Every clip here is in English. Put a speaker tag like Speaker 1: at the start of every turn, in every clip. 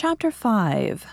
Speaker 1: Chapter 5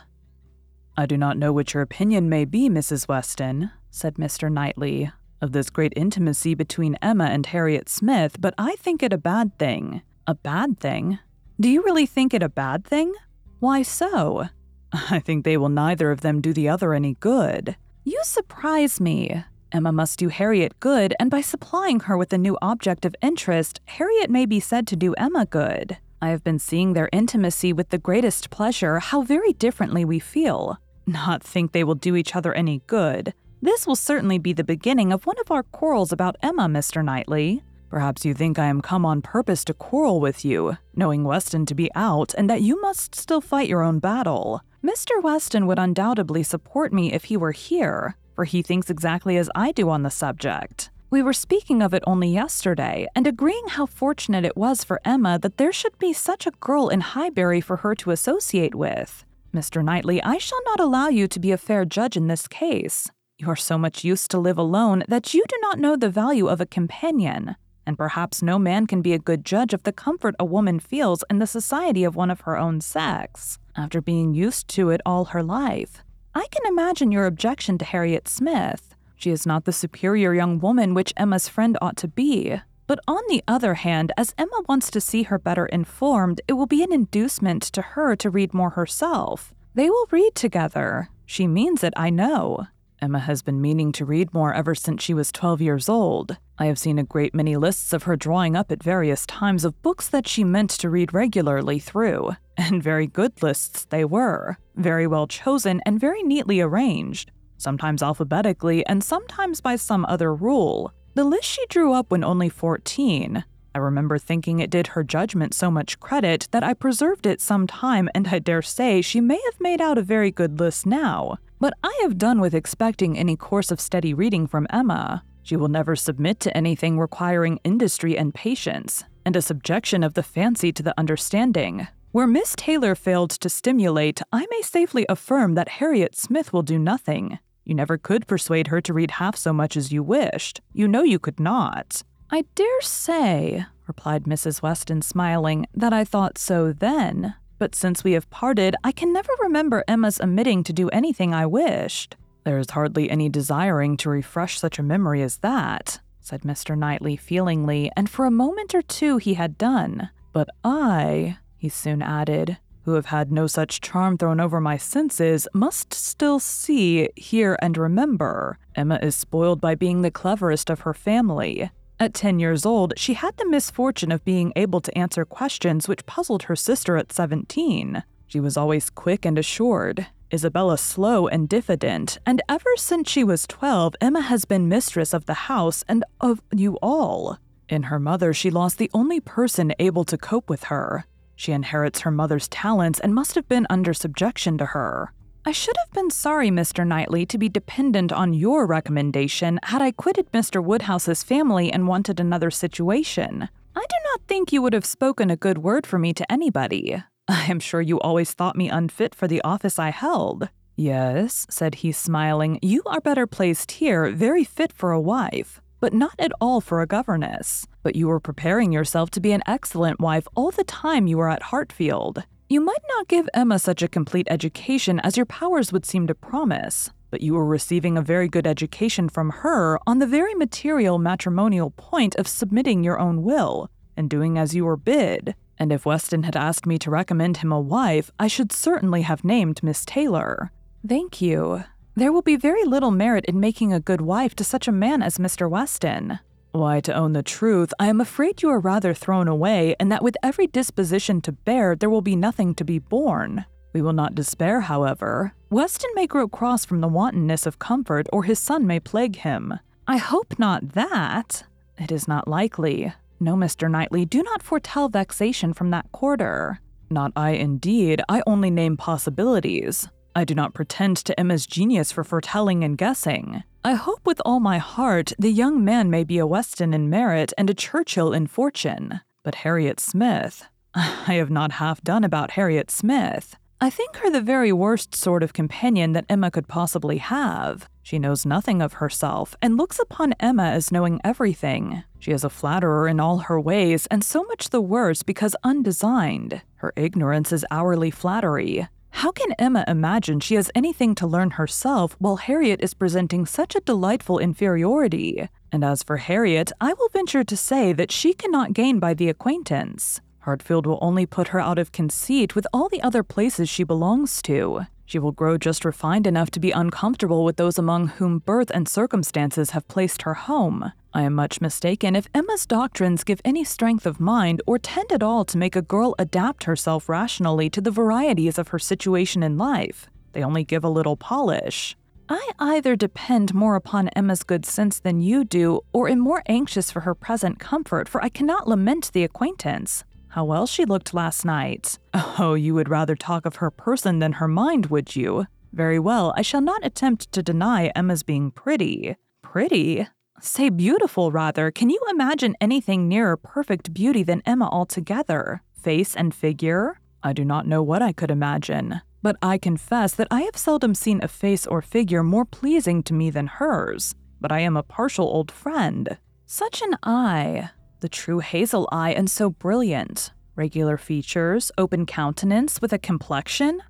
Speaker 2: I do not know what your opinion may be, Mrs. Weston, said Mr. Knightley, of this great intimacy between Emma and Harriet Smith, but I think it a bad thing. A bad thing? Do you really think it a bad thing? Why so? I think they will neither of them do the other any good. You surprise me. Emma must do Harriet good, and by supplying her with a new object of interest, Harriet may be said to do Emma good. I have been seeing their intimacy with the greatest pleasure, how very differently we feel. Not think they will do each other any good. This will certainly be the beginning of one of our quarrels about Emma, Mr. Knightley. Perhaps you think I am come on purpose to quarrel with you, knowing Weston to be out and that you must still fight your own battle. Mr. Weston would undoubtedly support me if he were here, for he thinks exactly as I do on the subject. We were speaking of it only yesterday and agreeing how fortunate it was for Emma that there should be such a girl in Highbury for her to associate with. Mr. Knightley, I shall not allow you to be a fair judge in this case. You are so much used to live alone that you do not know the value of a companion, and perhaps no man can be a good judge of the comfort a woman feels in the society of one of her own sex, after being used to it all her life. I can imagine your objection to Harriet Smith. She is not the superior young woman which Emma's friend ought to be. But on the other hand, as Emma wants to see her better informed, it will be an inducement to her to read more herself. They will read together. She means it, I know. Emma has been meaning to read more ever since she was 12 years old. I have seen a great many lists of her drawing up at various times of books that she meant to read regularly through. And very good lists they were, very well chosen and very neatly arranged sometimes alphabetically and sometimes by some other rule. The list she drew up when only 14. I remember thinking it did her judgment so much credit that I preserved it some time, and I dare say she may have made out a very good list now. But I have done with expecting any course of steady reading from Emma. She will never submit to anything requiring industry and patience, and a subjection of the fancy to the understanding. Where Miss Taylor failed to stimulate, I may safely affirm that Harriet Smith will do nothing. You never could persuade her to read half so much as you wished. You know you could not. I dare say, replied Mrs. Weston, smiling, that I thought so then. But since we have parted, I can never remember Emma's omitting to do anything I wished. There is hardly any desiring to refresh such a memory as that, said Mr. Knightley feelingly, and for a moment or two he had done. But I, he soon added, who have had no such charm thrown over my senses, must still see, hear, and remember. Emma is spoiled by being the cleverest of her family. At 10 years old, she had the misfortune of being able to answer questions which puzzled her sister at 17. She was always quick and assured, Isabella slow and diffident, and ever since she was 12, Emma has been mistress of the house and of you all. In her mother, she lost the only person able to cope with her. She inherits her mother's talents and must have been under subjection to her. I should have been sorry, Mr. Knightley, to be dependent on your recommendation had I quitted Mr. Woodhouse's family and wanted another situation. I do not think you would have spoken a good word for me to anybody. I am sure you always thought me unfit for the office I held. Yes, said he, smiling, you are better placed here, very fit for a wife, but not at all for a governess. But you were preparing yourself to be an excellent wife all the time you were at Hartfield. You might not give Emma such a complete education as your powers would seem to promise, but you were receiving a very good education from her on the very material matrimonial point of submitting your own will and doing as you were bid. And if Weston had asked me to recommend him a wife, I should certainly have named Miss Taylor. Thank you. There will be very little merit in making a good wife to such a man as Mr. Weston. Why, to own the truth, I am afraid you are rather thrown away, and that with every disposition to bear, there will be nothing to be borne. We will not despair, however. Weston may grow cross from the wantonness of comfort, or his son may plague him. I hope not that. It is not likely. No, Mr. Knightley, do not foretell vexation from that quarter. Not I, indeed. I only name possibilities. I do not pretend to Emma's genius for foretelling and guessing. I hope with all my heart the young man may be a Weston in merit and a Churchill in fortune. But Harriet Smith. I have not half done about Harriet Smith. I think her the very worst sort of companion that Emma could possibly have. She knows nothing of herself and looks upon Emma as knowing everything. She is a flatterer in all her ways, and so much the worse because undesigned. Her ignorance is hourly flattery. How can Emma imagine she has anything to learn herself while Harriet is presenting such a delightful inferiority? And as for Harriet, I will venture to say that she cannot gain by the acquaintance. Hartfield will only put her out of conceit with all the other places she belongs to. She will grow just refined enough to be uncomfortable with those among whom birth and circumstances have placed her home. I am much mistaken if Emma's doctrines give any strength of mind or tend at all to make a girl adapt herself rationally to the varieties of her situation in life. They only give a little polish. I either depend more upon Emma's good sense than you do, or am more anxious for her present comfort, for I cannot lament the acquaintance. How well she looked last night. Oh, you would rather talk of her person than her mind, would you? Very well, I shall not attempt to deny Emma's being pretty. Pretty? Say beautiful, rather. Can you imagine anything nearer perfect beauty than Emma altogether? Face and figure? I do not know what I could imagine. But I confess that I have seldom seen a face or figure more pleasing to me than hers. But I am a partial old friend. Such an eye the true hazel eye and so brilliant. Regular features, open countenance with a complexion.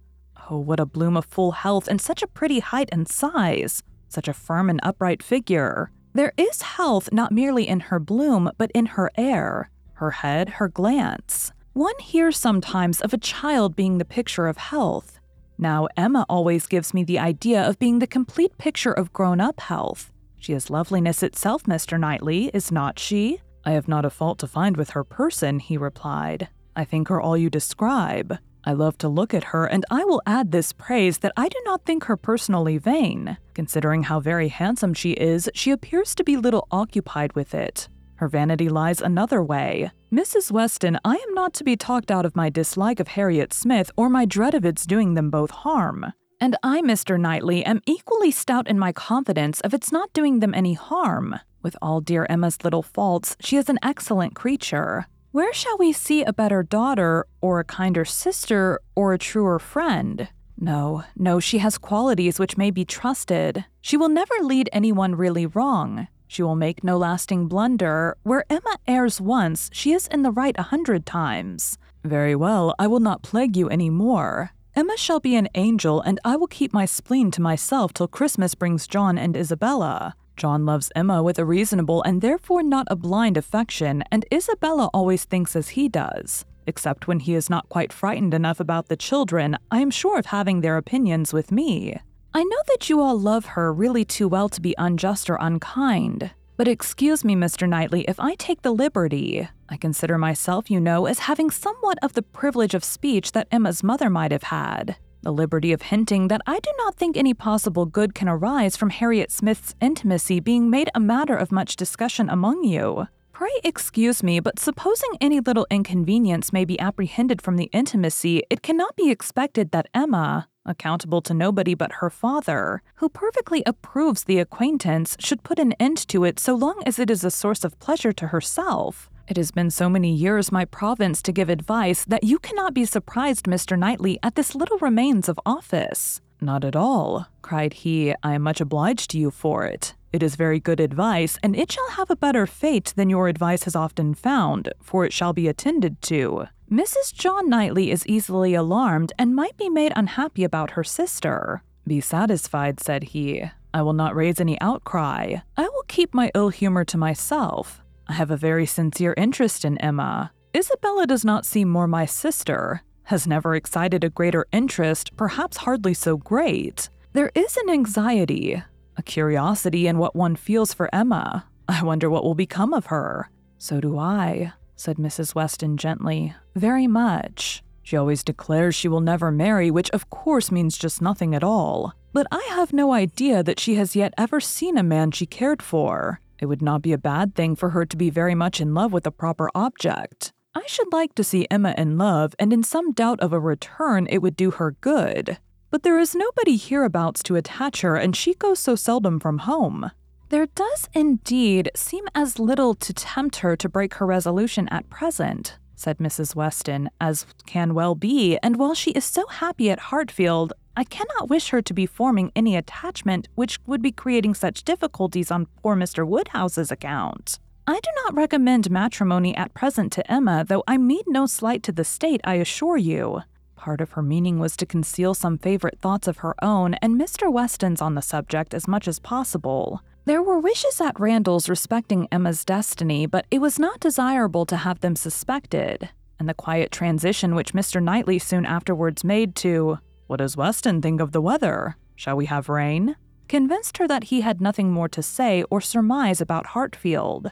Speaker 2: Oh, what a bloom of full health and such a pretty height and size. Such a firm and upright figure. There is health not merely in her bloom, but in her air, her head, her glance. One hears sometimes of a child being the picture of health. Now, Emma always gives me the idea of being the complete picture of grown up health. She is loveliness itself, Mr. Knightley, is not she? I have not a fault to find with her person, he replied. I think her all you describe. I love to look at her, and I will add this praise that I do not think her personally vain. Considering how very handsome she is, she appears to be little occupied with it. Her vanity lies another way. Mrs. Weston, I am not to be talked out of my dislike of Harriet Smith or my dread of its doing them both harm. And I, Mr. Knightley, am equally stout in my confidence of its not doing them any harm. With all dear Emma's little faults, she is an excellent creature. Where shall we see a better daughter, or a kinder sister, or a truer friend? No, no, she has qualities which may be trusted. She will never lead anyone really wrong. She will make no lasting blunder. Where Emma errs once, she is in the right a hundred times. Very well, I will not plague you any more. Emma shall be an angel, and I will keep my spleen to myself till Christmas brings John and Isabella. John loves Emma with a reasonable and therefore not a blind affection, and Isabella always thinks as he does. Except when he is not quite frightened enough about the children, I am sure of having their opinions with me. I know that you all love her really too well to be unjust or unkind. But excuse me, Mr. Knightley, if I take the liberty. I consider myself, you know, as having somewhat of the privilege of speech that Emma's mother might have had the liberty of hinting that I do not think any possible good can arise from Harriet Smith's intimacy being made a matter of much discussion among you. Pray excuse me, but supposing any little inconvenience may be apprehended from the intimacy, it cannot be expected that Emma, accountable to nobody but her father, who perfectly approves the acquaintance, should put an end to it so long as it is a source of pleasure to herself. It has been so many years my province to give advice that you cannot be surprised, Mr. Knightley, at this little remains of office. Not at all, cried he. I am much obliged to you for it. It is very good advice, and it shall have a better fate than your advice has often found, for it shall be attended to. Mrs. John Knightley is easily alarmed and might be made unhappy about her sister. Be satisfied, said he. I will not raise any outcry. I will keep my ill humor to myself. I have a very sincere interest in Emma. Isabella does not seem more my sister, has never excited a greater interest, perhaps hardly so great. There is an anxiety, a curiosity in what one feels for Emma. I wonder what will become of her. So do I, said Mrs. Weston gently. Very much. She always declares she will never marry, which of course means just nothing at all. But I have no idea that she has yet ever seen a man she cared for. It would not be a bad thing for her to be very much in love with a proper object. I should like to see Emma in love, and in some doubt of a return, it would do her good. But there is nobody hereabouts to attach her, and she goes so seldom from home. There does indeed seem as little to tempt her to break her resolution at present, said Mrs. Weston, as can well be, and while she is so happy at Hartfield, I cannot wish her to be forming any attachment which would be creating such difficulties on poor Mr. Woodhouse's account. I do not recommend matrimony at present to Emma, though I mean no slight to the state, I assure you. Part of her meaning was to conceal some favorite thoughts of her own and Mr. Weston's on the subject as much as possible. There were wishes at Randalls respecting Emma's destiny, but it was not desirable to have them suspected. And the quiet transition which Mr. Knightley soon afterwards made to, What does Weston think of the weather? Shall we have rain? convinced her that he had nothing more to say or surmise about Hartfield.